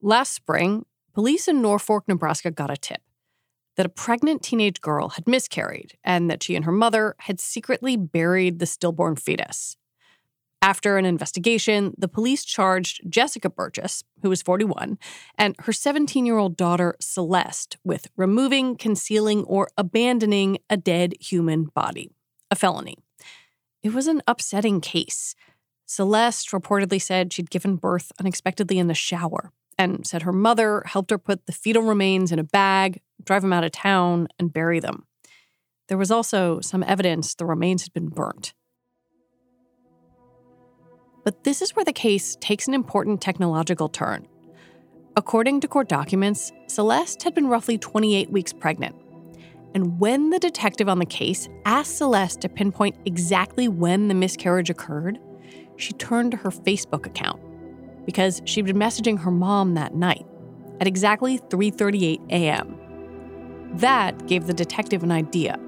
Last spring, police in Norfolk, Nebraska got a tip that a pregnant teenage girl had miscarried and that she and her mother had secretly buried the stillborn fetus. After an investigation, the police charged Jessica Burgess, who was 41, and her 17 year old daughter, Celeste, with removing, concealing, or abandoning a dead human body, a felony. It was an upsetting case. Celeste reportedly said she'd given birth unexpectedly in the shower and said her mother helped her put the fetal remains in a bag, drive them out of town, and bury them. There was also some evidence the remains had been burnt. But this is where the case takes an important technological turn. According to court documents, Celeste had been roughly 28 weeks pregnant. And when the detective on the case asked Celeste to pinpoint exactly when the miscarriage occurred, she turned to her Facebook account because she'd been messaging her mom that night at exactly 3:38 a.m. That gave the detective an idea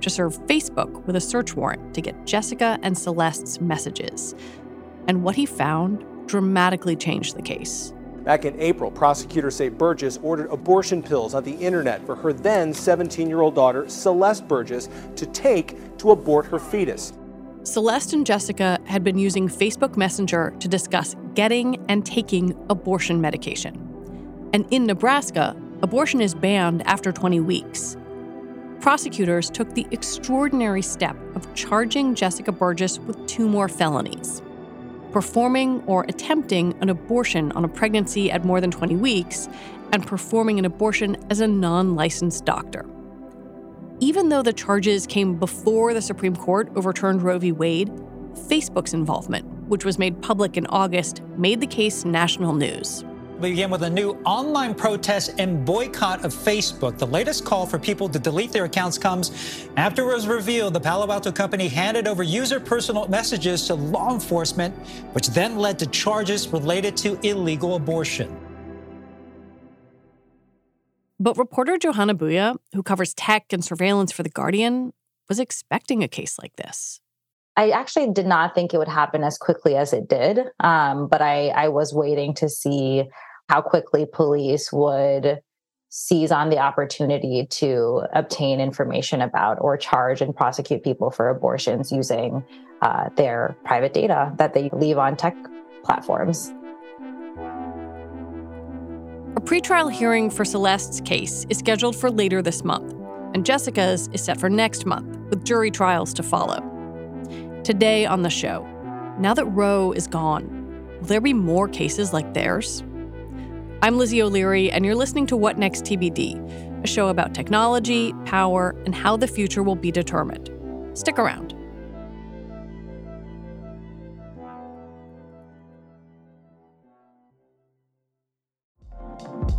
to serve Facebook with a search warrant to get Jessica and Celeste's messages. And what he found dramatically changed the case. Back in April, prosecutors say Burgess ordered abortion pills on the internet for her then 17 year old daughter, Celeste Burgess, to take to abort her fetus. Celeste and Jessica had been using Facebook Messenger to discuss getting and taking abortion medication. And in Nebraska, abortion is banned after 20 weeks. Prosecutors took the extraordinary step of charging Jessica Burgess with two more felonies performing or attempting an abortion on a pregnancy at more than 20 weeks, and performing an abortion as a non licensed doctor. Even though the charges came before the Supreme Court overturned Roe v. Wade, Facebook's involvement, which was made public in August, made the case national news. We begin with a new online protest and boycott of Facebook. The latest call for people to delete their accounts comes after it was revealed the Palo Alto company handed over user personal messages to law enforcement, which then led to charges related to illegal abortion. But reporter Johana Bhuiyan, who covers tech and surveillance for The Guardian, was expecting a case like this. I actually did not think it would happen as quickly as it did, um, but I, I was waiting to see how quickly police would seize on the opportunity to obtain information about or charge and prosecute people for abortions using uh, their private data that they leave on tech platforms. A pretrial hearing for Celeste's case is scheduled for later this month, and Jessica's is set for next month, with jury trials to follow. Today on the show, now that Roe is gone, will there be more cases like theirs? I'm Lizzie O'Leary, and you're listening to What Next TBD, a show about technology, power, and how the future will be determined. Stick around.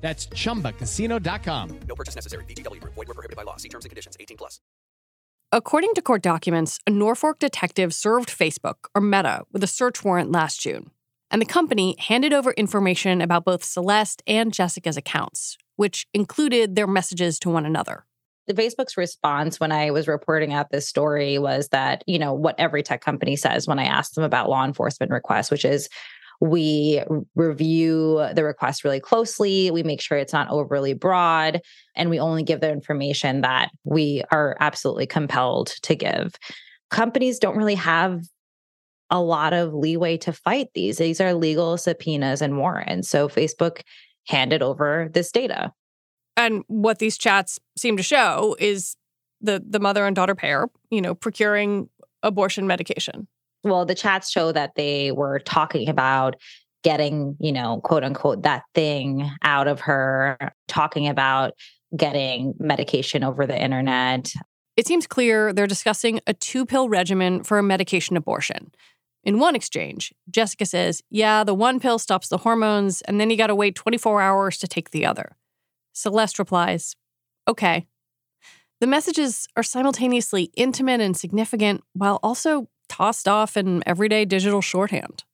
That's chumbacasino.com. No purchase necessary. VGW Group. Void were prohibited by law. See terms and conditions. 18 plus. According to court documents, a Norfolk detective served Facebook, or Meta, with a search warrant last June. And the company handed over information about both Celeste and Jessica's accounts, which included their messages to one another. The Facebook's response when I was reporting out this story was that, you know, what every tech company says when I asked them about law enforcement requests, which is we review the request really closely. We make sure it's not overly broad, and we only give the information that we are absolutely compelled to give. Companies don't really have a lot of leeway to fight these. These are legal subpoenas and warrants. So Facebook handed over this data. And what these chats seem to show is the the mother and daughter pair, you know, procuring abortion medication well, the chats show that they were talking about getting, you know, quote unquote, that thing out of her, talking about getting medication over the internet. It seems clear they're discussing a two pill regimen for a medication abortion. In one exchange, Jessica says, Yeah, the one pill stops the hormones, and then you got to wait 24 hours to take the other. Celeste replies, Okay. The messages are simultaneously intimate and significant while also tossed off in everyday digital shorthand.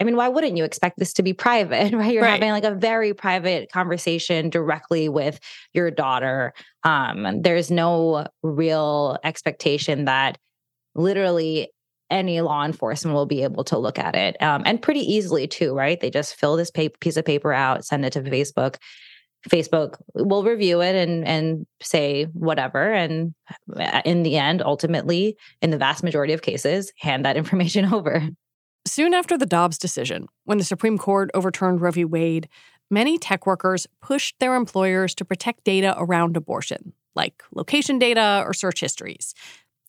I mean, why wouldn't you expect this to be private, right? You're right. having like a very private conversation directly with your daughter. Um, there's no real expectation that literally any law enforcement will be able to look at it um, and pretty easily too, right? They just fill this paper, piece of paper out, send it to Facebook. Facebook will review it and and say whatever and uh, in the end ultimately in the vast majority of cases hand that information over. Soon after the Dobbs decision, when the Supreme Court overturned Roe v. Wade, many tech workers pushed their employers to protect data around abortion, like location data or search histories.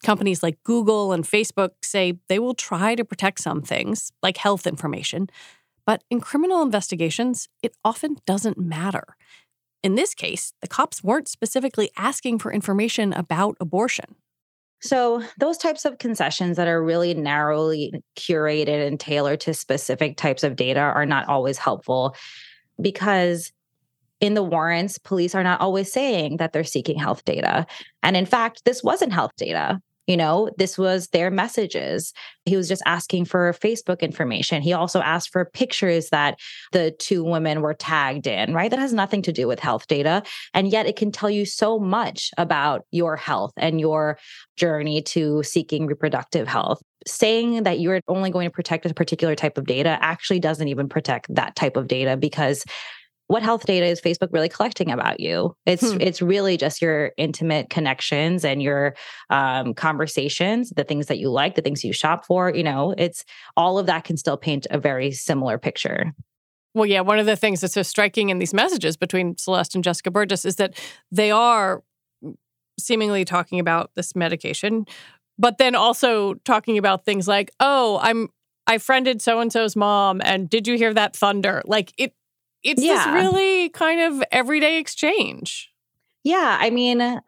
Companies like Google and Facebook say they will try to protect some things, like health information, but in criminal investigations, it often doesn't matter. In this case, the cops weren't specifically asking for information about abortion. So, those types of concessions that are really narrowly curated and tailored to specific types of data are not always helpful because in the warrants, police are not always saying that they're seeking health data. And in fact, this wasn't health data. You know, this was their messages. He was just asking for Facebook information. He also asked for pictures that the two women were tagged in, right? That has nothing to do with health data. And yet it can tell you so much about your health and your journey to seeking reproductive health. Saying that you're only going to protect a particular type of data actually doesn't even protect that type of data because what health data is Facebook really collecting about you? It's hmm. it's really just your intimate connections and your um, conversations, the things that you like, the things you shop for. You know, it's all of that can still paint a very similar picture. Well, yeah, one of the things that's so striking in these messages between Celeste and Jessica Burgess is that they are seemingly talking about this medication, but then also talking about things like, "Oh, I'm I friended so and so's mom, and did you hear that thunder?" Like it it's yeah. this really kind of everyday exchange. Yeah, I mean, uh,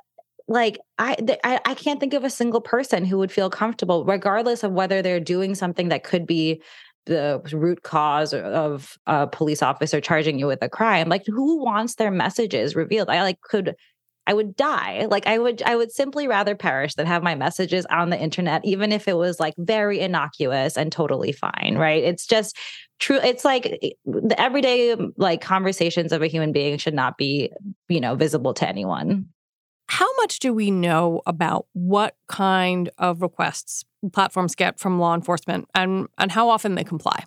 like I, th- I I can't think of a single person who would feel comfortable, regardless of whether they're doing something that could be the root cause of a police officer charging you with a crime. Like, who wants their messages revealed? I like could I would die. Like I would I would simply rather perish than have my messages on the internet even if it was like very innocuous and totally fine, right? It's just true it's like eh, the everyday like conversations of a human being should not be, you know, visible to anyone. How much do we know about what kind of requests platforms get from law enforcement and and how often they comply?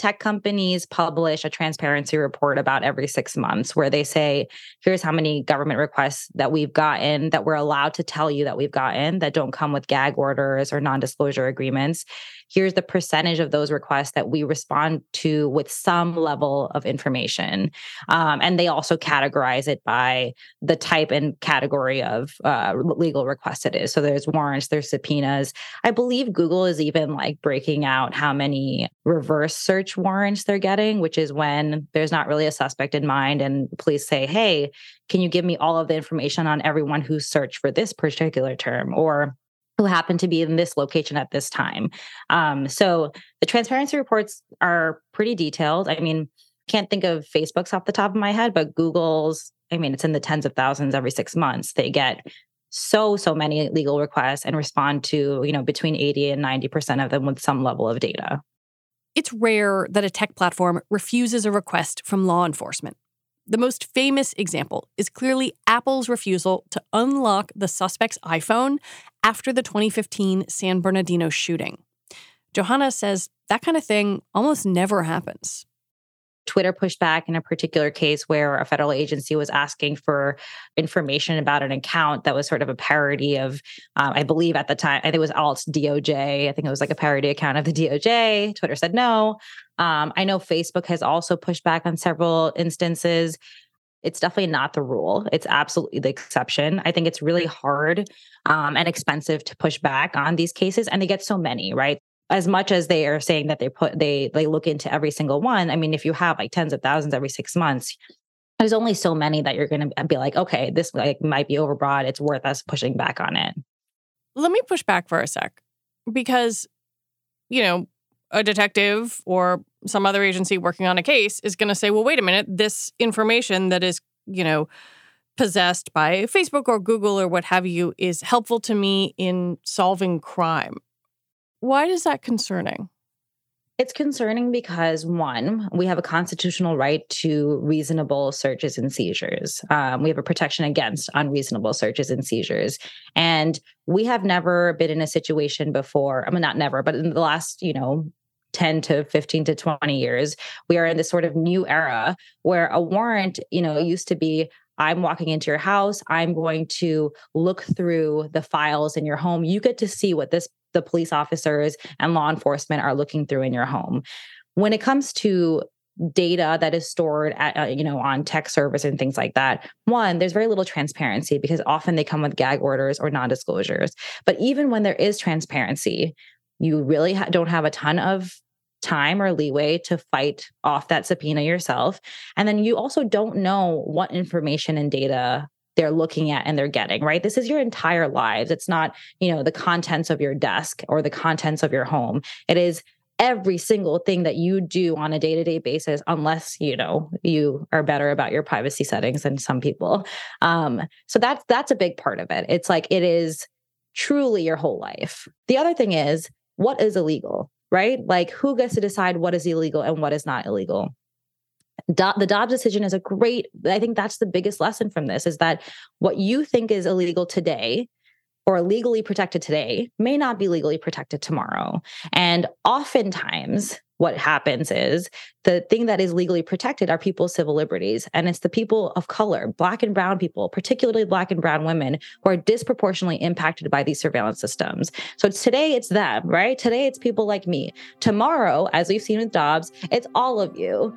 Tech companies publish a transparency report about every six months where they say, here's how many government requests that we've gotten that we're allowed to tell you that we've gotten that don't come with gag orders or non disclosure agreements here's the percentage of those requests that we respond to with some level of information. Um, and they also categorize it by the type and category of uh, legal request it is. So there's warrants, there's subpoenas. I believe Google is even like breaking out how many reverse search warrants they're getting, which is when there's not really a suspect in mind and police say, hey, can you give me all of the information on everyone who searched for this particular term? Or who happen to be in this location at this time. Um, so the transparency reports are pretty detailed. I mean, can't think of Facebook's off the top of my head, but Google's, I mean, it's in the tens of thousands every six months. They get so so many legal requests and respond to you know between 80 and 90% of them with some level of data it's rare that a tech platform refuses a request from law enforcement the most famous example is clearly Apple's refusal to unlock the suspect's iPhone after the 2015 San Bernardino shooting. Johanna says that kind of thing almost never happens. Twitter pushed back in a particular case where a federal agency was asking for information about an account that was sort of a parody of, um, I believe at the time, I think it was alt DOJ. I think it was like a parody account of the DOJ. Twitter said no. Um, I know Facebook has also pushed back on several instances. It's definitely not the rule. It's absolutely the exception. I think it's really hard um, and expensive to push back on these cases, and they get so many, right? As much as they are saying that they put they they look into every single one i mean if you have like tens of thousands every six months there's only so many that you're going to be like okay this like might be overbroad. It's worth us pushing back on it. Let me push back for a sec because you know a detective or some other agency working on a case is going to say well wait a minute. This information that is you know possessed by facebook or google or what have you is helpful to me in solving crime why is that concerning? It's concerning because one, we have a constitutional right to reasonable searches and seizures. Um, we have a protection against unreasonable searches and seizures, and we have never been in a situation before. I mean, not never, but in the last, you know, 10 to 15 to 20 years we are in this sort of new era where a warrant you know used to be I'm walking into your house. I'm going to look through the files in your home. You get to see what this the police officers and law enforcement are looking through in your home. When it comes to data that is stored at uh, you know on tech servers and things like that one there's very little transparency because often they come with gag orders or non-disclosures but even when there is transparency you really ha- don't have a ton of time or leeway to fight off that subpoena yourself and then you also don't know what information and data they're looking at and they're getting, right? This is your entire lives. It's not, you know, the contents of your desk or the contents of your home. It is every single thing that you do on a day-to-day basis unless you know you are better about your privacy settings than some people um, so that's that's a big part of it it's like it is truly your whole life the other thing is what is illegal right like who gets to decide what is illegal and what is not illegal Do- the Dobbs decision is a great, I think that's the biggest lesson from this is that what you think is illegal today or legally protected today may not be legally protected tomorrow. And oftentimes, what happens is the thing that is legally protected are people's civil liberties. And it's the people of color, Black and Brown people, particularly Black and Brown women, who are disproportionately impacted by these surveillance systems. So today it's them, right? Today it's people like me. Tomorrow, as we've seen with Dobbs, it's all of you.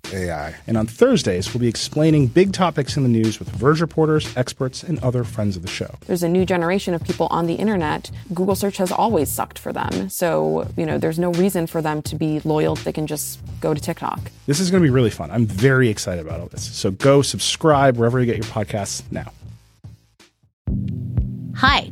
AI. And on Thursdays, we'll be explaining big topics in the news with Verge reporters, experts, and other friends of the show. There's a new generation of people on the internet. Google search has always sucked for them. So, you know, there's no reason for them to be loyal. They can just go to TikTok. This is going to be really fun. I'm very excited about all this. So go subscribe wherever you get your podcasts now. Hi,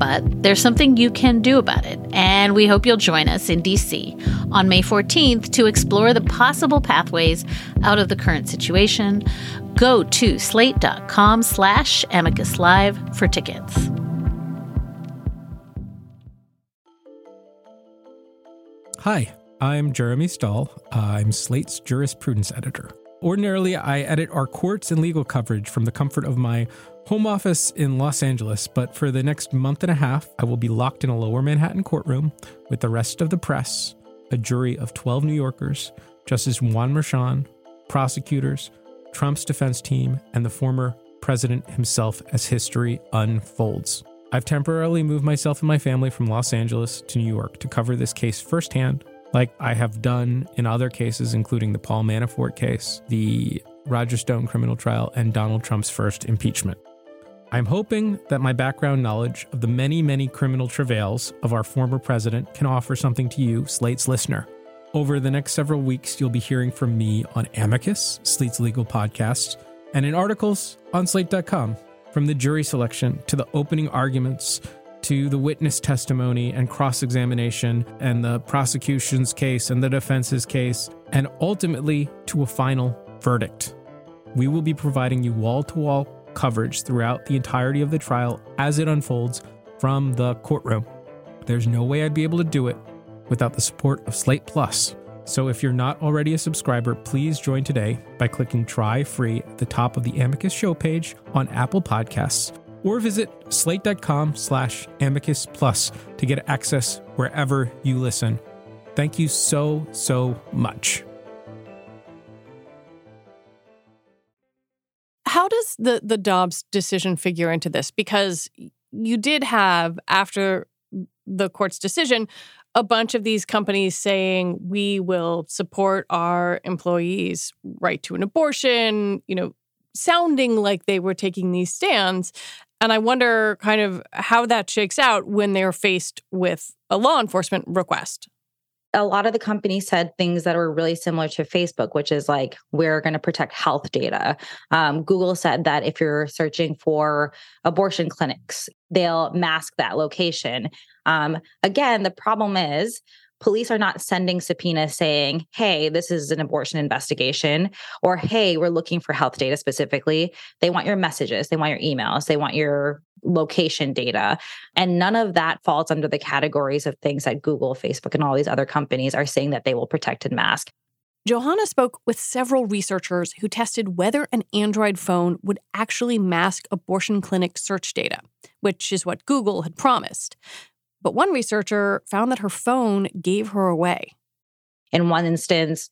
But there's something you can do about it, and we hope you'll join us in DC on May 14th to explore the possible pathways out of the current situation. Go to slate.com slash amicus live for tickets. Hi, I'm Jeremy Stahl. I'm Slate's jurisprudence editor. Ordinarily, I edit our courts and legal coverage from the comfort of my home office in Los Angeles, but for the next month and a half, I will be locked in a lower Manhattan courtroom with the rest of the press, a jury of 12 New Yorkers, Justice Juan Merchan, prosecutors, Trump's defense team, and the former president himself as history unfolds. I've temporarily moved myself and my family from Los Angeles to New York to cover this case firsthand, like I have done in other cases, including the Paul Manafort case, the Roger Stone criminal trial, and Donald Trump's first impeachment. I'm hoping that my background knowledge of the many, many criminal travails of our former president can offer something to you, Slate's listener. Over the next several weeks, you'll be hearing from me on Amicus, Slate's legal podcast, and in articles on slate.com. From the jury selection to the opening arguments to the witness testimony and cross examination and the prosecution's case and the defense's case, and ultimately to a final verdict. We will be providing you wall to wall coverage throughout the entirety of the trial as it unfolds from the courtroom. There's no way I'd be able to do it without the support of Slate Plus. So if you're not already a subscriber, please join today by clicking try free at the top of the Amicus show page on Apple Podcasts or visit slate.com slash amicus plus to get access wherever you listen. Thank you so, so much. How does the the Dobbs decision figure into this? Because you did have after the court's decision a bunch of these companies saying we will support our employees' right to an abortion, you know, sounding like they were taking these stands. And I wonder kind of how that shakes out when they're faced with a law enforcement request. A lot of the companies said things that were really similar to Facebook, which is like, we're going to protect health data. Um, Google said that if you're searching for abortion clinics, they'll mask that location. Um, again, the problem is police are not sending subpoenas saying, hey, this is an abortion investigation, or hey, we're looking for health data specifically. They want your messages, they want your emails, they want your location data. And none of that falls under the categories of things that Google, Facebook, and all these other companies are saying that they will protect and mask. Johanna spoke with several researchers who tested whether an Android phone would actually mask abortion clinic search data, which is what Google had promised. But one researcher found that her phone gave her away. In one instance,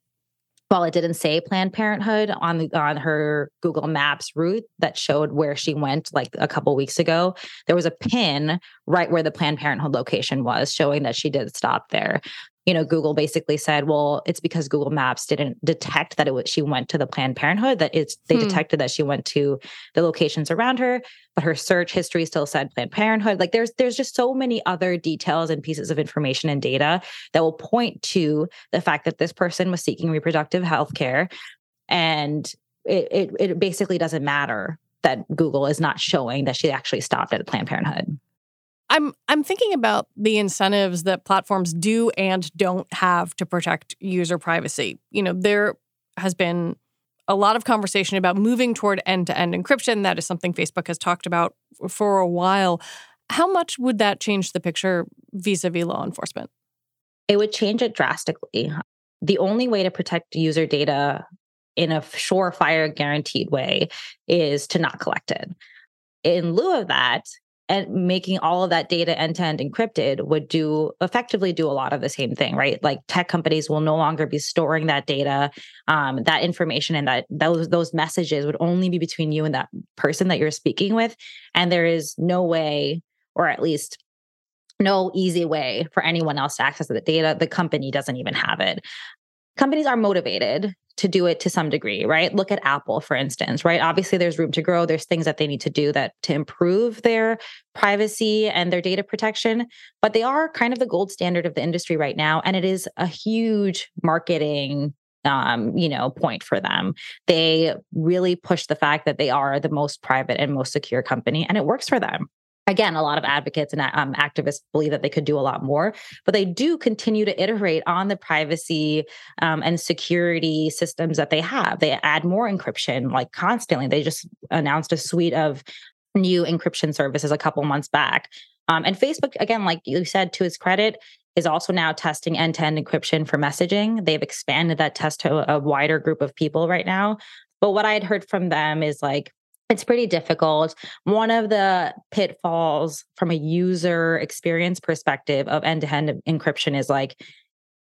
while it didn't say Planned Parenthood on on her Google Maps route that showed where she went like a couple weeks ago, there was a pin right where the Planned Parenthood location was, showing that she did stop there you know, Google basically said, well, it's because Google Maps didn't detect that it was she went to the Planned Parenthood, that it's they hmm. detected that she went to the locations around her, but her search history still said Planned Parenthood. Like there's there's just so many other details and pieces of information and data that will point to the fact that this person was seeking reproductive health care. And it, it it basically doesn't matter that Google is not showing that she actually stopped at Planned Parenthood. I'm I'm thinking about the incentives that platforms do and don't have to protect user privacy. You know, there has been a lot of conversation about moving toward end-to-end encryption. That is something Facebook has talked about for a while. How much would that change the picture vis-a-vis law enforcement? It would change it drastically. The only way to protect user data in a surefire guaranteed way is to not collect it. In lieu of that, and making all of that data end to end encrypted would do effectively do a lot of the same thing, right? Like tech companies will no longer be storing that data, um, that information, and that those those messages would only be between you and that person that you're speaking with, and there is no way, or at least no easy way for anyone else to access the data. The company doesn't even have it. Companies are motivated to do it to some degree, right? Look at Apple, for instance, right? Obviously, there's room to grow. There's things that they need to do that to improve their privacy and their data protection, but they are kind of the gold standard of the industry right now. And it is a huge marketing um, you know, point for them. They really push the fact that they are the most private and most secure company, and it works for them. Again, a lot of advocates and um, activists believe that they could do a lot more, but they do continue to iterate on the privacy um, and security systems that they have. They add more encryption like constantly. They just announced a suite of new encryption services a couple months back. Um, and Facebook, again, like you said, to its credit, is also now testing end to end encryption for messaging. They've expanded that test to a wider group of people right now. But what I had heard from them is like, it's pretty difficult. One of the pitfalls from a user experience perspective of end to end encryption is like,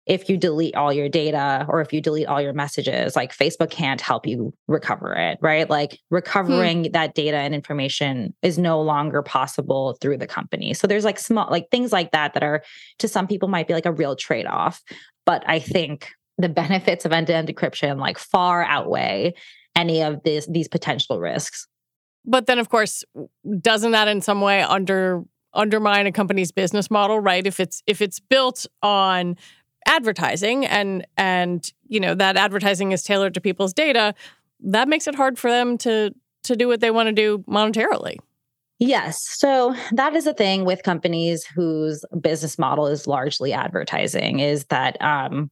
if you delete all your data or if you delete all your messages, like Facebook can't help you recover it, right? Like hmm. recovering hmm. that data and information is no longer possible through the company. So there's like small, like things like that that are to some people might be like a real trade off. But I think the benefits of end to end encryption like far outweigh any of this, these potential risks. But then, of course, doesn't that in some way under undermine a company's business model, right? If it's if it's built on advertising and and you know that advertising is tailored to people's data that makes it hard for them to to do what they want to do monetarily Yes. So that is a thing with companies whose business model is largely advertising is that um,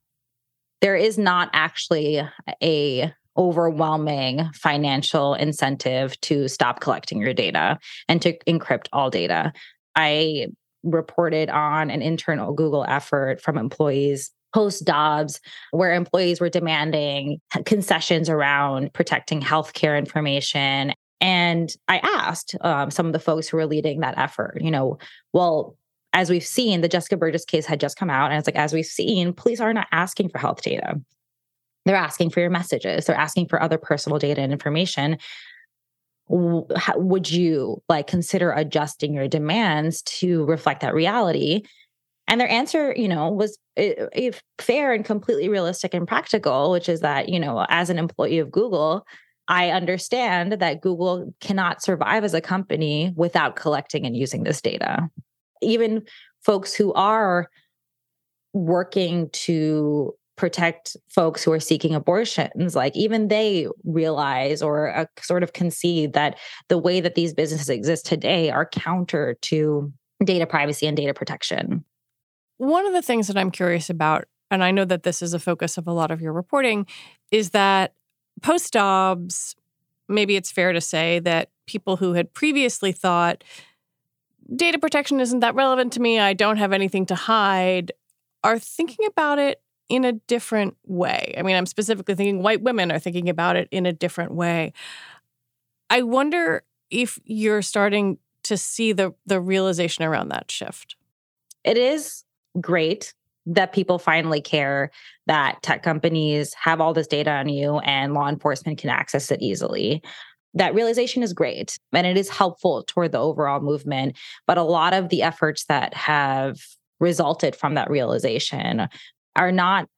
there is not actually a overwhelming financial incentive to stop collecting your data and to encrypt all data. I reported on an internal Google effort from employees post Dobbs, where employees were demanding concessions around protecting healthcare information. And I asked um, some of the folks who were leading that effort, you know, well, as we've seen, the Jessica Burgess case had just come out. And it's like, as we've seen, police are not asking for health data. They're asking for your messages, they're asking for other personal data and information. Would you like consider adjusting your demands to reflect that reality? And their answer you know was fair and completely realistic and practical which is that you know as an employee of google i understand that google cannot survive as a company without collecting and using this data. Even folks who are working to protect folks who are seeking abortions. Like even they realize or uh, sort of concede that the way that these businesses exist today are counter to data privacy and data protection. One of the things that i'm curious about and i know that this is a focus of a lot of your reporting is that post dobbs maybe it's fair to say that people who had previously thought data protection isn't that relevant to me i don't have anything to hide are thinking about it in a different way. I mean, I'm specifically thinking white women are thinking about it in a different way. I wonder if you're starting to see the the realization around that shift. It is great that people finally care that tech companies have all this data on you and law enforcement can access it easily. That realization is great and it is helpful toward the overall movement. But a lot of the efforts that have resulted from that realization are not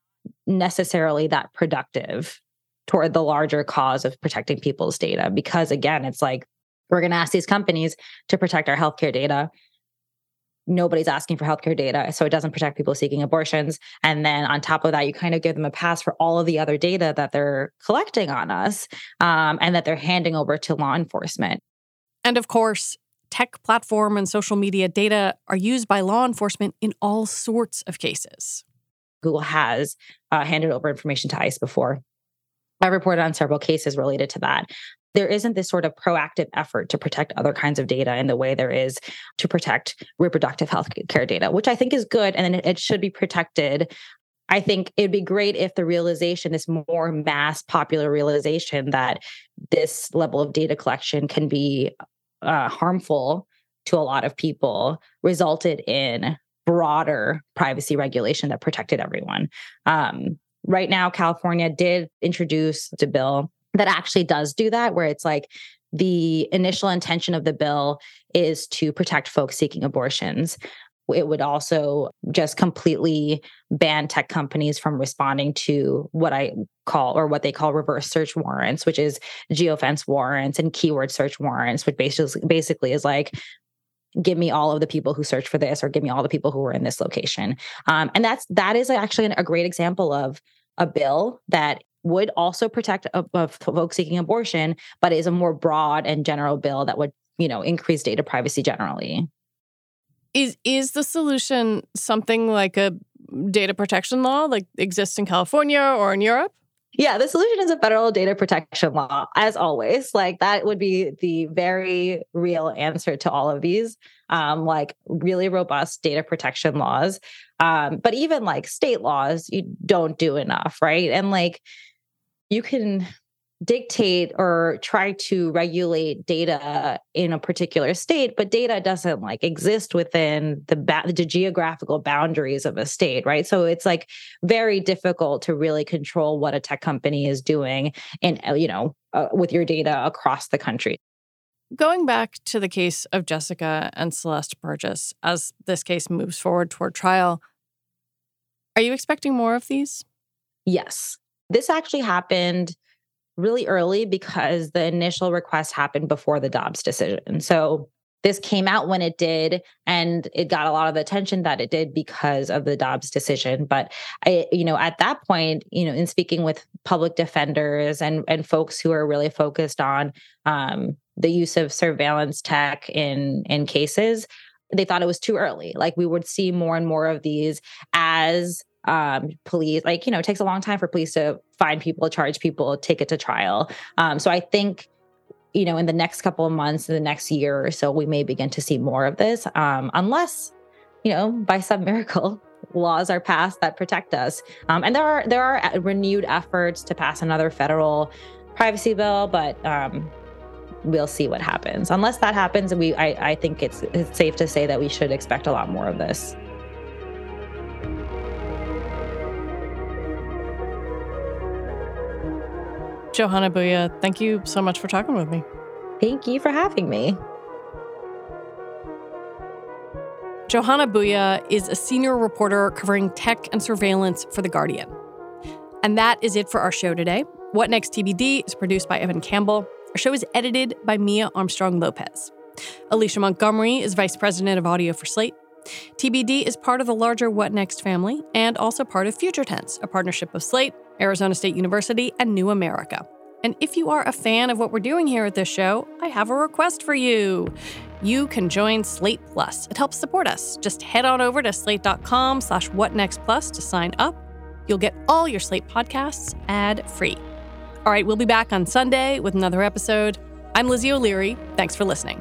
necessarily that productive toward the larger cause of protecting people's data. Because again, it's like we're going to ask these companies to protect our healthcare data. Nobody's asking for healthcare data, so it doesn't protect people seeking abortions. And then on top of that, you kind of give them a pass for all of the other data that they're collecting on us um, and that they're handing over to law enforcement. And of course, tech platform and social media data are used by law enforcement in all sorts of cases. Google has uh, handed over information to ICE before. I reported on several cases related to that. There isn't this sort of proactive effort to protect other kinds of data in the way there is to protect reproductive health care data, which I think is good and it should be protected. I think it'd be great if the realization, this more mass popular realization that this level of data collection can be uh, harmful to a lot of people, resulted in broader privacy regulation that protected everyone. Um, right now, California did introduce a bill that actually does do that, where it's like the initial intention of the bill is to protect folks seeking abortions. It would also just completely ban tech companies from responding to what I call or what they call reverse search warrants, which is geofence warrants and keyword search warrants, which basically basically is like give me all of the people who searched for this or give me all the people who were in this location um, and that's that is actually a great example of a bill that would also protect of, of folks seeking abortion but is a more broad and general bill that would you know, increase data privacy generally. Is is the solution something like a data protection law like exists in California or in Europe? Yeah, the solution is a federal data protection law, as always. Like that would be the very real answer to all of these, um, like really robust data protection laws. Um, but even like state laws, you don't do enough, right? And like you can dictate or try to regulate data in a particular state but data doesn't like exist within the ba- the geographical boundaries of a state right so it's like very difficult to really control what a tech company is doing and uh, you know uh, with your data across the country Going back to the case of Jessica and Celeste Burgess, as this case moves forward toward trial, are you expecting more of these? Yes. This actually happened really early because the initial request happened before the Dobbs decision. So this came out when it did, and it got a lot of attention that it did because of the Dobbs decision. But I, you know, at that point, you know, in speaking with public defenders and and folks who are really focused on um, the use of surveillance tech in in cases, they thought it was too early. Like we would see more and more of these as um, police like you know it takes a long time for police to find people charge people take it to trial. Um, so i think you know in the next couple of months in the next year or so we may begin to see more of this um, unless you know by some miracle laws are passed that protect us. Um, and there are there are renewed efforts to pass another federal privacy bill but um, we'll see what happens. Unless that happens we I, I think it's it's safe to say that we should expect a lot more of this Johana Bhuiyan, thank you so much for talking with me. Thank you for having me. Johana Bhuiyan is a senior reporter covering tech and surveillance for The Guardian. And that is it for our show today. What Next TBD is produced by Evan Campbell. Our show is edited by Mia Armstrong Lopez. Alicia Montgomery is vice president of audio for Slate. TBD is part of the larger What Next family and also part of Future Tense, a partnership of Slate, Arizona State University, and New America. And if you are a fan of what we're doing here at this show, I have a request for you. You can join Slate Plus. It helps support us. Just head on over to slate.com slash whatnextplus to sign up. You'll get all your Slate podcasts ad-free. All right, we'll be back on Sunday with another episode. I'm Lizzie O'Leary. Thanks for listening.